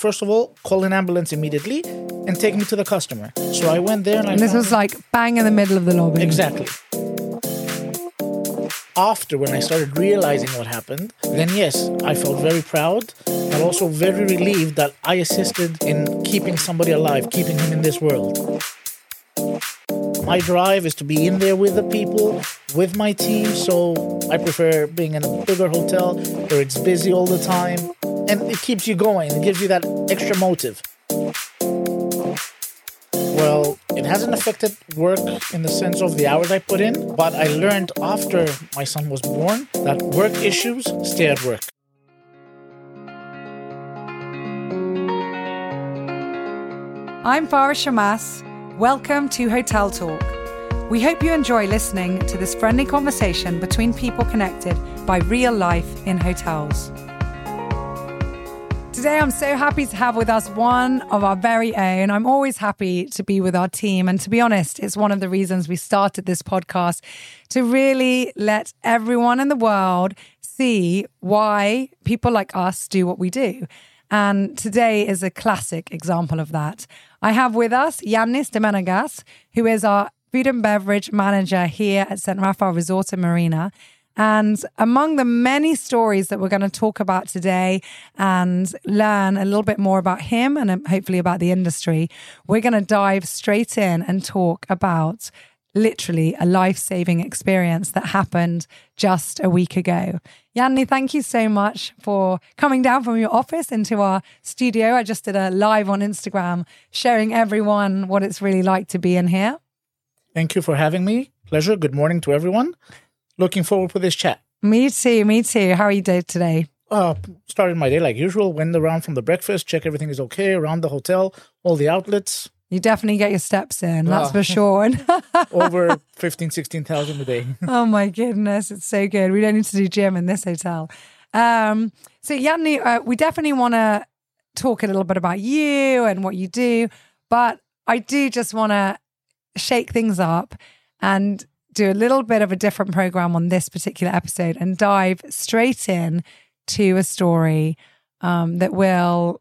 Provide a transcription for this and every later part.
first of all, call an ambulance immediately and take me to the customer. So I went there and I And this was like bang in the middle of the lobby. Exactly. After when I started realizing what happened, then yes, I felt very proud, but also very relieved that I assisted in keeping somebody alive, keeping him in this world. My drive is to be in there with the people, with my team, so I prefer being in a bigger hotel where it's busy all the time and it keeps you going, it gives you that extra motive. Well, it hasn't affected work in the sense of the hours I put in, but I learned after my son was born that work issues stay at work. I'm Farah Shammas. Welcome to Hotel Talk. We hope you enjoy listening to this friendly conversation between people connected by real life in hotels. Today, I'm so happy to have with us one of our very own. I'm always happy to be with our team. And to be honest, it's one of the reasons we started this podcast to really let everyone in the world see why people like us do what we do. And today is a classic example of that. I have with us Yannis Demenagas, who is our food and beverage manager here at St. Raphael Resort and Marina. And among the many stories that we're going to talk about today and learn a little bit more about him and um, hopefully about the industry, we're going to dive straight in and talk about literally a life saving experience that happened just a week ago. Yanni, thank you so much for coming down from your office into our studio. I just did a live on Instagram showing everyone what it's really like to be in here. Thank you for having me. Pleasure. Good morning to everyone. Looking forward to this chat. Me too, me too. How are you doing today? Uh, started my day like usual. Went around from the breakfast, check everything is okay around the hotel, all the outlets. You definitely get your steps in, that's Ah. for sure. Over 15, 16,000 a day. oh my goodness, it's so good. We don't need to do gym in this hotel. Um, so Yanni, uh, we definitely want to talk a little bit about you and what you do, but I do just want to shake things up and do a little bit of a different program on this particular episode and dive straight in to a story um, that will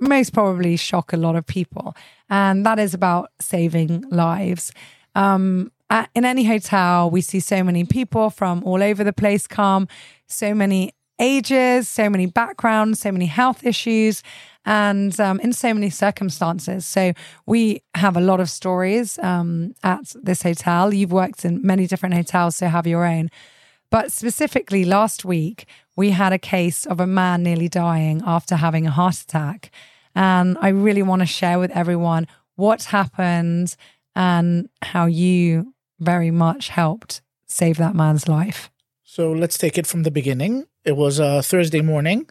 most probably shock a lot of people. And that is about saving lives. Um, at, in any hotel, we see so many people from all over the place come, so many ages, so many backgrounds, so many health issues, and um, in so many circumstances. So we have a lot of stories um, at this hotel. You've worked in many different hotels, so have your own. But specifically, last week, we had a case of a man nearly dying after having a heart attack. And I really want to share with everyone what happened and how you very much helped save that man's life. So let's take it from the beginning. It was a Thursday morning.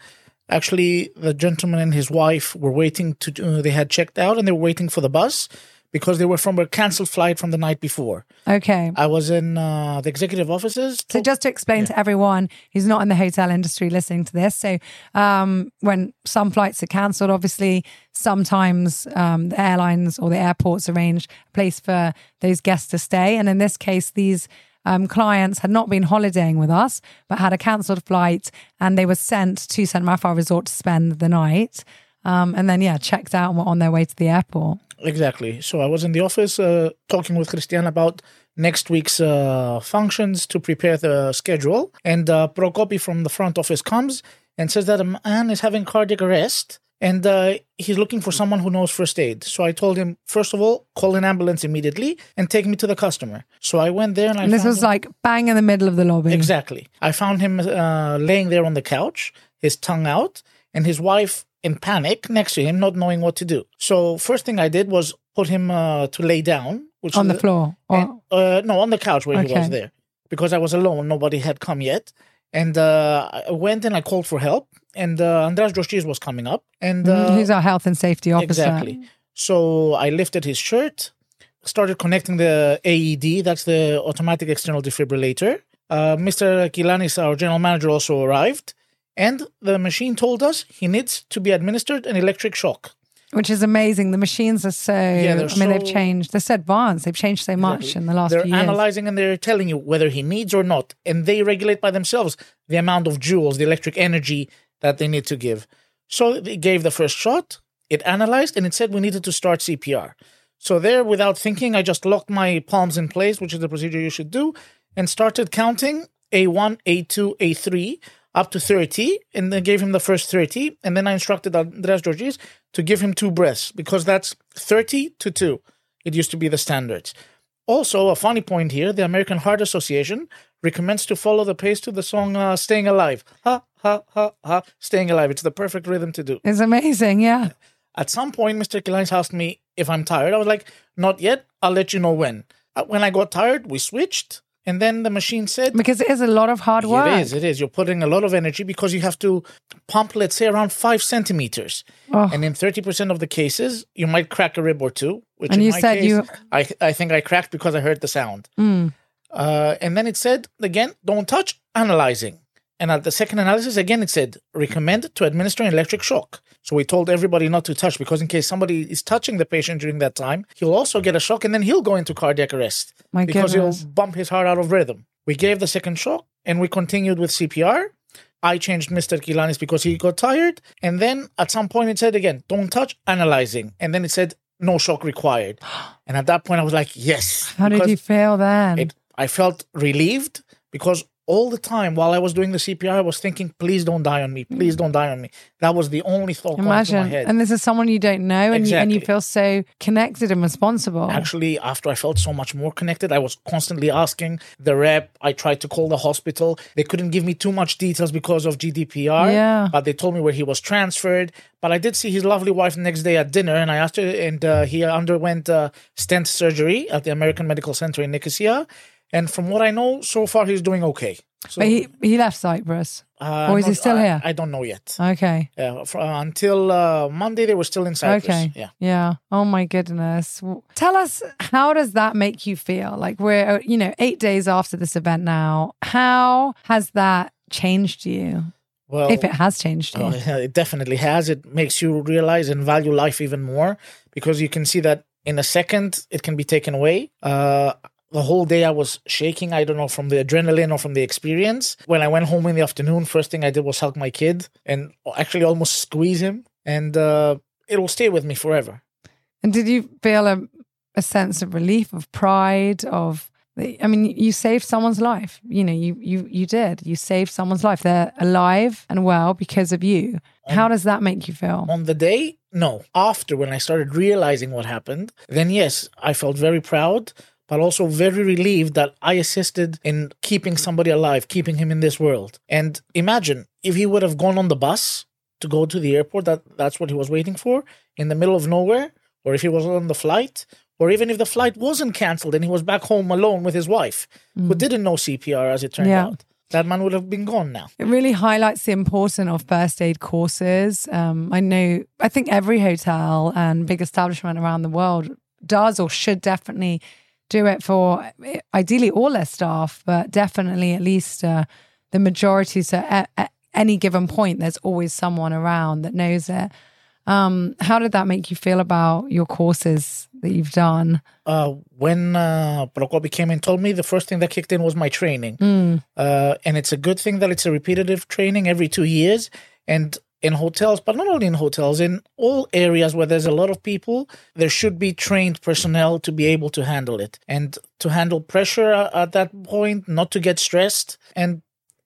Actually, the gentleman and his wife were waiting to, uh, they had checked out and they were waiting for the bus because they were from a canceled flight from the night before. Okay. I was in uh, the executive offices. So just to explain to everyone who's not in the hotel industry listening to this, so um, when some flights are cancelled, obviously sometimes um, the airlines or the airports arrange a place for those guests to stay, and in this case, these um, clients had not been holidaying with us, but had a cancelled flight, and they were sent to St. Raphael Resort to spend the night, um, and then yeah, checked out and were on their way to the airport. Exactly. So I was in the office uh, talking with Christian about next week's uh, functions to prepare the schedule. And uh, Prokopi from the front office comes and says that a man is having cardiac arrest and uh, he's looking for someone who knows first aid. So I told him, first of all, call an ambulance immediately and take me to the customer. So I went there and I And this was him- like bang in the middle of the lobby. Exactly. I found him uh, laying there on the couch, his tongue out, and his wife in panic next to him, not knowing what to do. So first thing I did was put him uh, to lay down, which on the is- floor. Or, and, uh, no, on the couch where he was there, because I was alone. Nobody had come yet, and uh, I went and I called for help. And uh, Andreas Georgis was coming up, and uh, Who's our health and safety officer? Exactly. So I lifted his shirt, started connecting the AED, that's the automatic external defibrillator. Uh, Mr. Kilanis, our general manager, also arrived, and the machine told us he needs to be administered an electric shock. Which is amazing. The machines are so. they're I mean, they've changed. They're so advanced. They've changed so much Exactly. in the last They're few years. analyzing and they're telling you whether he needs or not, and they regulate by themselves the amount of joules, the electric energy that they need to give. So they gave the first shot, it analyzed, and it said we needed to start CPR. So there, without thinking, I just locked my palms in place, which is the procedure you should do, and started counting A1, A2, A3 up to 30, and then gave him the first 30. And then I instructed Andreas Georgis to give him two breaths because that's 30 to 2. It used to be the standards. Also, a funny point here the American Heart Association recommends to follow the pace to the song uh, Staying Alive. Ha, ha, ha, ha. Staying Alive. It's the perfect rhythm to do. It's amazing, yeah. At some point, Mr. Kilanis asked me if I'm tired. I was like, not yet. I'll let you know when. Uh, when I got tired, we switched. And then the machine said, Because it is a lot of hard work. It is, it is. You're putting a lot of energy because you have to pump, let's say, around five centimeters. Oh. And in 30% of the cases, you might crack a rib or two. Which And in you my said case, you- I, I think I cracked because I heard the sound. Mm. Uh, and then it said, again, don't touch, analyzing. And at the second analysis, again, it said, recommend to administer an electric shock. So we told everybody not to touch because in case somebody is touching the patient during that time, he'll also get a shock and then he'll go into cardiac arrest My because goodness. he'll bump his heart out of rhythm. We gave the second shock and we continued with CPR. I changed Mr. Kilanis because he got tired. And then at some point it said again, don't touch, analyzing. And then it said, no shock required. And at that point I was like, yes. How did you feel then? it, I felt relieved because all the time while I was doing the CPR, I was thinking, please don't die on me. Please don't die on me. That was the only thought going through my head. And this is someone you don't know and, you, and you feel so connected and responsible. Actually, after I felt so much more connected, I was constantly asking the rep. I tried to call the hospital. They couldn't give me too much details because of GDPR. Yeah. But they told me where he was transferred. But I did see his lovely wife the next day at dinner, and I asked her, and uh, he underwent uh, stent surgery at the American Medical Center in Nicosia. And from what I know, so far he's doing okay. So, But he, he left Cyprus. uh, or is he still I- here? I don't know yet. Okay. Yeah, for, uh, until uh, Monday, they were still in Cyprus. Okay. Yeah. Yeah. Oh my goodness. Tell us, how does that make you feel? Like we're, uh, you know, eight days after this event now. How has that changed you? Well, if it has changed you. Oh, it definitely has. It makes you realize and value life even more because you can see that in a second it can be taken away. Uh, the whole day I was shaking. I don't know from the adrenaline or from the experience. When I went home in the afternoon, first thing I did was hug my kid and actually almost squeeze him, and uh, it will stay with me forever. And did you feel a, a sense of relief, of pride, of I mean, you saved someone's life. You know, you you you did. You saved someone's life. They're alive and well because of you. How does that make you feel? On the day, no. After when I started realizing what happened, then yes, I felt very proud, but also very relieved that I assisted in keeping somebody alive, keeping him in this world. And imagine if he would have gone on the bus to go to the airport, that that's what he was waiting for, in the middle of nowhere, or if he was on the flight, or even if the flight wasn't cancelled and he was back home alone with his wife, who didn't know CPR as it turned Yeah. out. That man would have been gone now. It really highlights the importance of first aid courses. Um, I know, I think every hotel and big establishment around the world does or should definitely do it for ideally all their staff, but definitely at least uh, the majority. So at, at any given point, there's always someone around that knows it. Um, how did that make you feel about your courses that you've done? uh, when uh, Prokopi came and told me, the first thing that kicked in was my training. Mm. Uh, and it's a good thing that it's a repetitive training every two years. And in hotels, but not only in hotels, in all areas where there's a lot of people, there should be trained personnel to be able to handle it and to handle pressure at, at that point, not to get stressed. And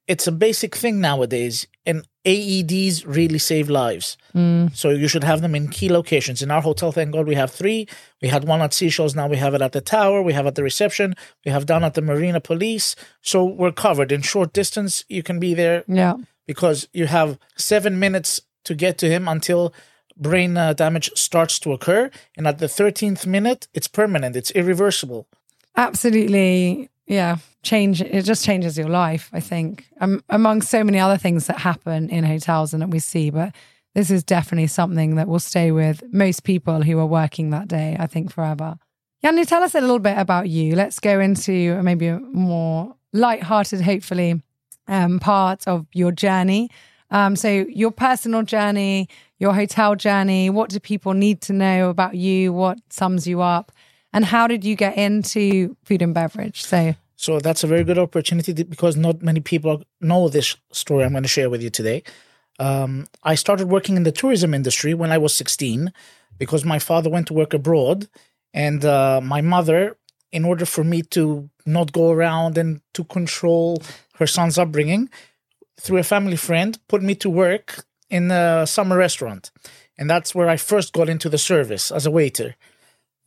it's a basic thing nowadays. And AEDs really save lives. Mm. So you should have them in key locations. In our hotel, thank God, we have three. We had one at Seashells. Now we have it at the tower. We have at the reception. We have down at the Marina Police. So we're covered. In short distance, you can be there Yeah. Because you have seven minutes to get to him until brain uh, damage starts to occur. And at the 13th minute, it's permanent, it's irreversible. Absolutely. Yeah. Change. It just changes your life, I think, um, among so many other things that happen in hotels and that we see. But this is definitely something that will stay with most people who are working that day, I think, forever. Yanni, tell us a little bit about you. Let's go into maybe a more light-hearted, hopefully, um, part of your journey. Um, so your personal journey, your hotel journey. What do people need to know about you? What sums you up? And how did you get into food and beverage? So So that's a very good opportunity because not many people know this story I'm going to share with you today. Um, I started working in the tourism industry when I was 16 because my father went to work abroad. And uh, my mother, in order for me to not go around and to control her son's upbringing, through a family friend, put me to work in a summer restaurant. And that's where I first got into the service as a waiter.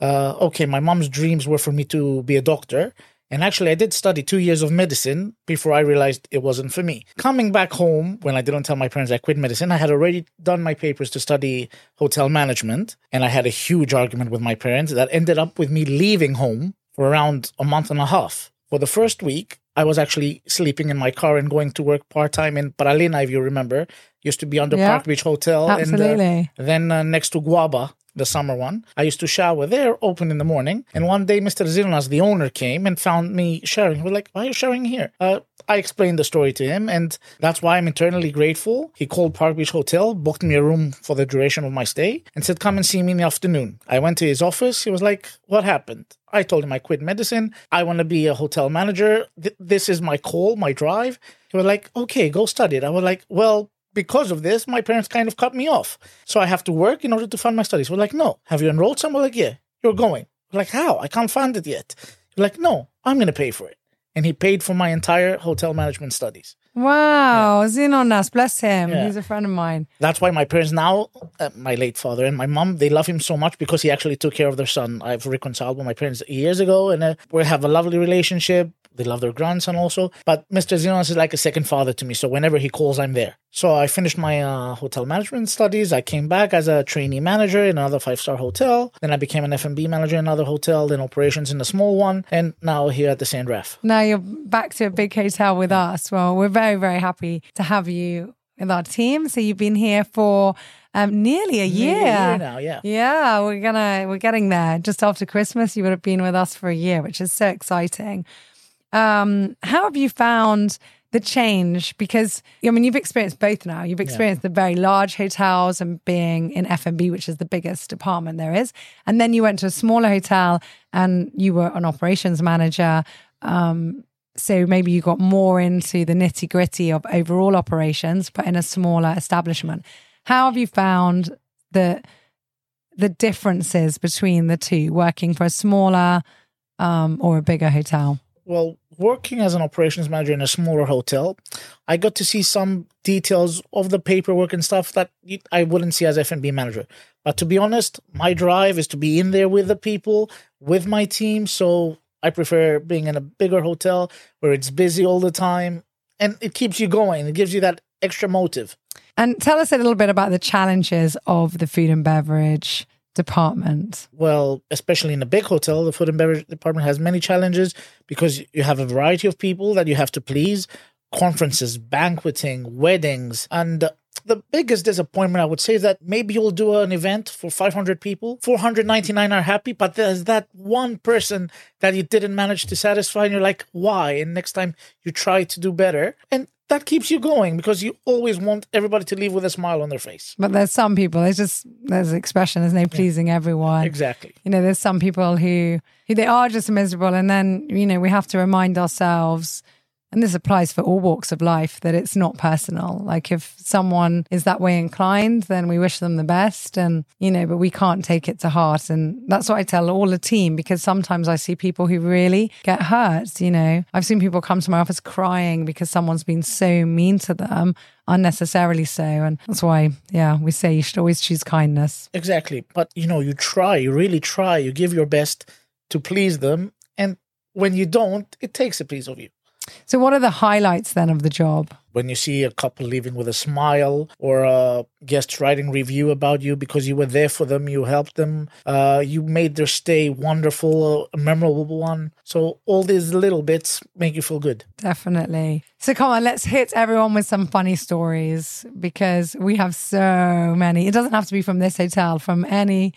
Uh, okay, my mom's dreams were for me to be a doctor. And actually, I did study two years of medicine before I realized it wasn't for me. Coming back home, when I didn't tell my parents I quit medicine, I had already done my papers to study hotel management. And I had a huge argument with my parents that ended up with me leaving home for around a month and a half. For the first week, I was actually sleeping in my car and going to work part time in Paralina, if you remember. Used to be under Yeah. Park Beach Hotel. Absolutely. And uh, then uh, next to Guaba, the summer one. I used to shower there, open in the morning. And one day, Mr. Zilnas, the owner, came and found me showering. We're like, why are you showering here? Uh, I explained the story to him, and that's why I'm eternally grateful. He called Park Beach Hotel, booked me a room for the duration of my stay, and said, come and see me in the afternoon. I went to his office. He was like, what happened? I told him I quit medicine. I want to be a hotel manager. Th- this is my call, my drive. He was like, okay, go study it. I was like, well, because of this, my parents kind of cut me off. So I have to work in order to fund my studies. We're like, no. Have you enrolled somewhere? Like, yeah, you're going. We're like, how? I can't fund it yet. We're like, no, I'm going to pay for it. And he paid for my entire hotel management studies. Wow, Zinonas, bless him. Yeah. He's a friend of mine. That's why my parents now, uh, my late father and my mom, they love him so much because he actually took care of their son. I've reconciled with my parents years ago and uh, we have a lovely relationship. They love their grandson also. But Mr. Zenonas is like a second father to me. So whenever he calls, I'm there. So I finished my uh, hotel management studies. I came back as a trainee manager in another five star hotel. Then I became an F&B manager in another hotel, then operations in a small one. And now here at the St. Raphael. Now you're back to a big hotel with us. Well, we're very, very happy to have you with our team. So you've been here for um, nearly a year. Nearly a year now, yeah. Yeah, we're gonna we're getting there. Just after Christmas, you would have been with us for a year, which is so exciting. Um, how have you found the change? Because I mean, you've experienced both now. You've experienced the very large hotels and being in F and B, which is the biggest department there is, and then you went to a smaller hotel and you were an operations manager. Um, so maybe you got more into the nitty gritty of overall operations, but in a smaller establishment. How have you found the the differences between the two, working for a smaller um, or a bigger hotel? Well, working as an operations manager in a smaller hotel, I got to see some details of the paperwork and stuff that I wouldn't see as F&B manager. But to be honest, my mm. drive is to be in there with the people, with my team. So I prefer being in a bigger hotel where it's busy all the time and it keeps you going. It gives you that extra motive. And tell us a little bit about the challenges of the food and beverage department. Well, especially in a big hotel, the food and beverage department has many challenges because you have a variety of people that you have to please conferences, banqueting, weddings. And the biggest disappointment, I would say, is that maybe you'll do an event for 500 people, 499 are happy, but there's that one person that you didn't manage to satisfy, and you're like, why? And next time you try to do better. And that keeps you going because you always want everybody to leave with a smile on their face. But there's some people, there's just, there's an expression, there's no pleasing everyone. Exactly. You know, there's some people who, who they are just miserable. And then, you know, we have to remind ourselves, and this applies for all walks of life, that it's not personal. Like if someone is that way inclined, then we wish them the best. And, you know, but we can't take it to heart. And that's what I tell all the team because sometimes I see people who really get hurt. You know, I've seen people come to my office crying because someone's been so mean to them, unnecessarily so. And that's why, yeah, we say you should always choose kindness. Exactly. But you know, you try, you really try, you give your best to please them. And when you don't, it takes a piece of you. So, what are the highlights then of the job? When you see a couple leaving with a smile or a guest writing review about you because you were there for them, you helped them, uh, you made their stay wonderful, a memorable one. So all these little bits make you feel good. Definitely. So, come on, let's hit everyone with some funny stories because we have so many. It doesn't have to be from this hotel, from any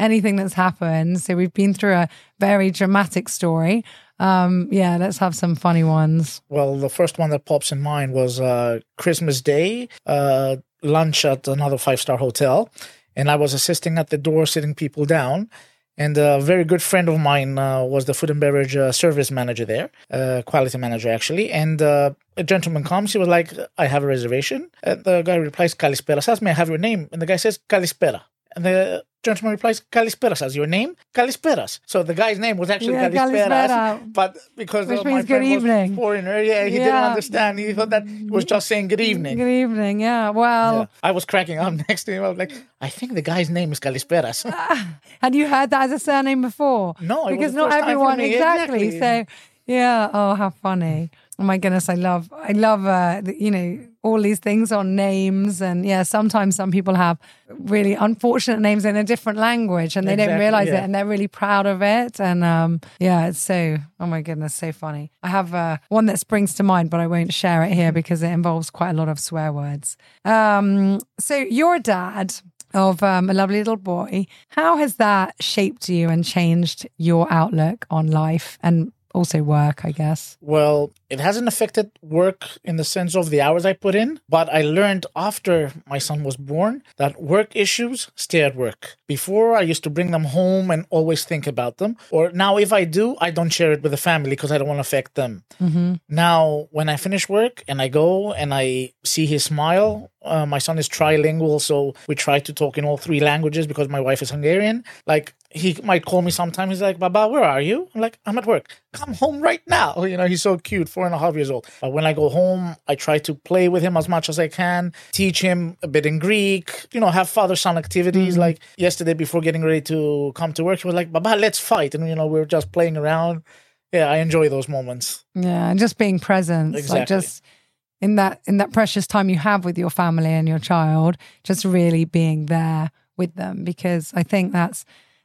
anything that's happened. So, we've been through a very dramatic story. Um, yeah, let's have some funny ones. Well, the first one that pops in mind was uh, Christmas Day, uh, lunch at another five star hotel. And I was assisting at the door, sitting people down. And a very good friend of mine uh, was the food and beverage uh, service manager there, uh, quality manager actually. And uh, a gentleman comes, he was like, I have a reservation. And the guy replies, Kalispera. Says, may I have your name? And the guy says, Kalispera. And the gentleman replies, Kalisperas. As your name? Kalisperas. So the guy's name was actually Yeah, Kalisperas. Kalispera. But because Which uh, my friend was evening. foreigner, yeah, he didn't understand. He thought that he was just saying good evening. Good evening. Yeah. Well, Yeah. I was cracking up next to him. I was like, I think the guy's name is Kalisperas. had you heard that as a surname before? No, was because not everyone exactly. Exactly. So yeah. Oh, how funny. Oh my goodness, I love, I love, uh, the- you know, all these things on names, and yeah, sometimes some people have really unfortunate names in a different language, and they don't realize yeah. it, and they're really proud of it, and um, yeah, it's so, oh my goodness, so funny. I have uh, one that springs to mind, but I won't share it here because it involves quite a lot of swear words. Um, so your dad of um, a lovely little boy. How has that shaped you and changed your outlook on life and also work, I guess? Well, it hasn't affected work in the sense of the hours I put in, but I learned after my son was born that work issues stay at work. Before, I used to bring them home and always think about them. Or now, if I do, I don't share it with the family because I don't want to affect them. Now, when I finish work and I go and I see his smile, uh, my son is trilingual, so we try to talk in all three languages because my wife is Hungarian. Like, he might call me sometime. He's like, Baba, where are you? I'm like, I'm at work. Come home right now. You know, he's so cute, four and a half years old. But when I go home, I try to play with him as much as I can, teach him a bit in Greek, you know, have father son activities. Mm. Like yesterday, before getting ready to come to work, he was like, Baba, let's fight. And, you know, we are just playing around. Yeah, I enjoy those moments. Yeah, and just being present, like just in that in that precious time you have with your family and your child, just really being there with them because I think that's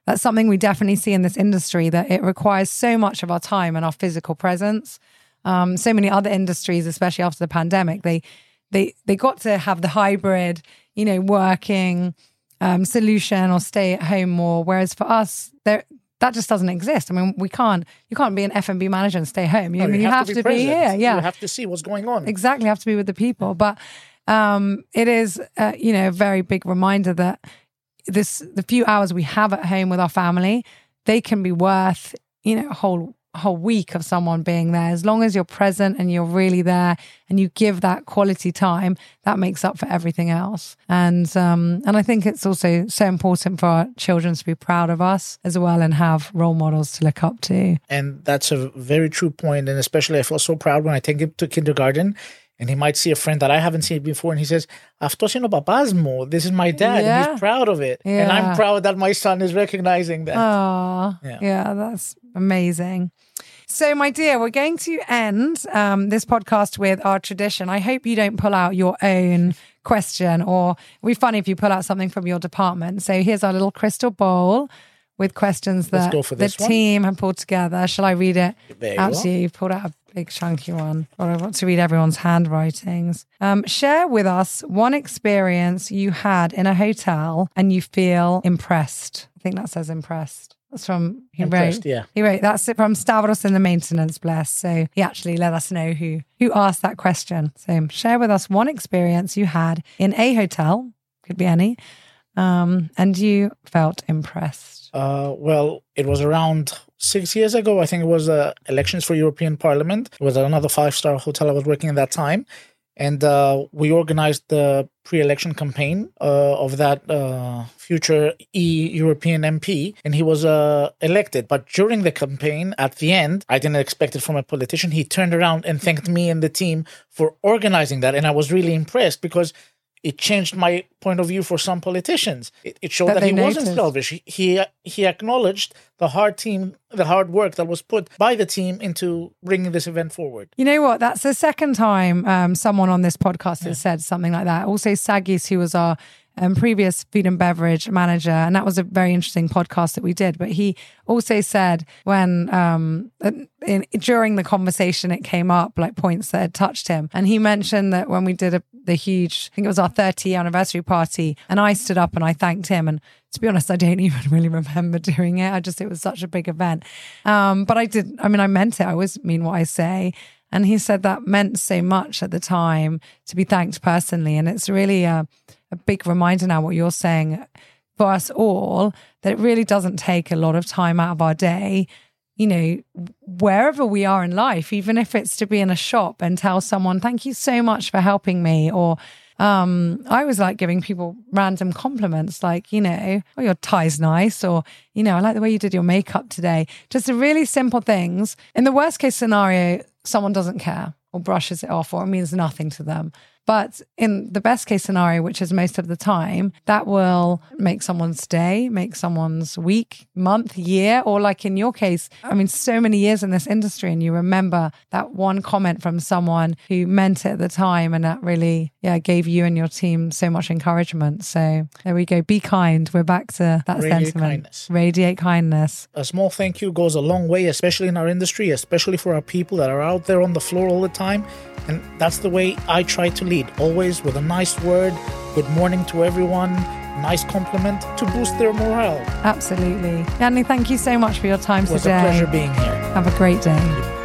that's something we definitely see in this industry that it requires so much of our time and our physical presence. Um, so many other industries, especially after the pandemic, they they they got to have the hybrid, you know, working um, solution or stay at home more. Whereas for us, there that just doesn't exist. I mean, we can't you can't be an F and B manager and stay home. You, I mean, you, have, to be, present. here. Yeah, You have to see what's going on. exactly. You have to be with the people. But um, it is, uh, you know, a very big reminder that this the few hours we have at home with our family, they can be worth, you know, a whole whole week of someone being there. As long as you're present and you're really there and you give that quality time that makes up for everything else. And um and i think it's also so important for our children to be proud of us as well and have role models to look up to. And that's a very true point. And especially, I feel so proud when I take him to kindergarten and he might see a friend that I haven't seen before and he says, Αυτός είναι ο παπάς μου. This is my dad. And Yeah. he's proud of it. And Yeah. I'm proud that my son is recognizing that. Oh, Yeah. yeah. that's amazing. So, my dear, we're going to end um, this podcast with our tradition. I hope you don't pull out your own question, or it'd be funny if you pull out something from your department. So, here's our little crystal bowl with questions Let's that go for the this one. team have pulled together. Shall I read it There you out are. to you? You've pulled out a big chunky one, or I want to read everyone's handwritings. Um, share with us one experience you had in a hotel and you feel impressed. I think that says impressed. That's from he Impressed, wrote. yeah. He wrote that's it from Stavros in the maintenance bless. So he actually let us know who who asked that question. So share with us one experience you had in a hotel, could be any, um, and you felt impressed. Uh, well, it was around six years ago. I think it was uh, elections for European Parliament. It was at another five star hotel I was working at that time. And uh, we organized the pre election campaign uh, of that uh, future E European MP, and he was uh, elected. But during the campaign, at the end, I didn't expect it from a politician. He turned around and thanked me and the team for organizing that. And I was really impressed because it changed my point of view for some politicians. It, it showed That that, he they wasn't selfish. He, he he acknowledged the hard team, the hard work that was put by the team into bringing this event forward. You know what? That's the second time um, someone on this podcast has said something like that. Also, Sagis, who was our um, previous food and beverage manager, and that was a very interesting podcast that we did. But he also said when um, in, during the conversation it came up like points that had touched him, and he mentioned that when we did a, the huge, I think it was our 30 anniversary party, and I stood up and I thanked him, and to be honest, I don't even really remember doing it. I just it was such a big event, um, but I did. I mean, I meant it. I always mean what I say. And he said that meant so much at the time to be thanked personally. And it's really a, a big reminder now what you're saying for us all that it really doesn't take a lot of time out of our day you know, wherever we are in life, even if it's to be in a shop and tell someone, thank you so much for helping me, or um, I was like giving people random compliments, like, you know, oh, your tie's nice, or, you know, I like the way you did your makeup today. Just the really simple things. In the worst case scenario, someone doesn't care or brushes it off or it means nothing to them. But in the best case scenario, which is most of the time, that will make someone's day, make someone's week, month, year, or like in your case, I mean, so many years in this industry, and you remember that one comment from someone who meant it at the time, and that really, yeah, gave you and your team so much encouragement. So there we go. Be kind. We're back to that Radiate sentiment. kindness. Radiate kindness. A small thank you goes a long way, especially in our industry, especially for our people that are out there on the floor all the time. And that's the way I try to lead, always with a nice word, good morning to everyone, nice compliment to boost their morale. Absolutely. Yanni, thank you so much for your time today. It was today. a pleasure being here. Have a great day.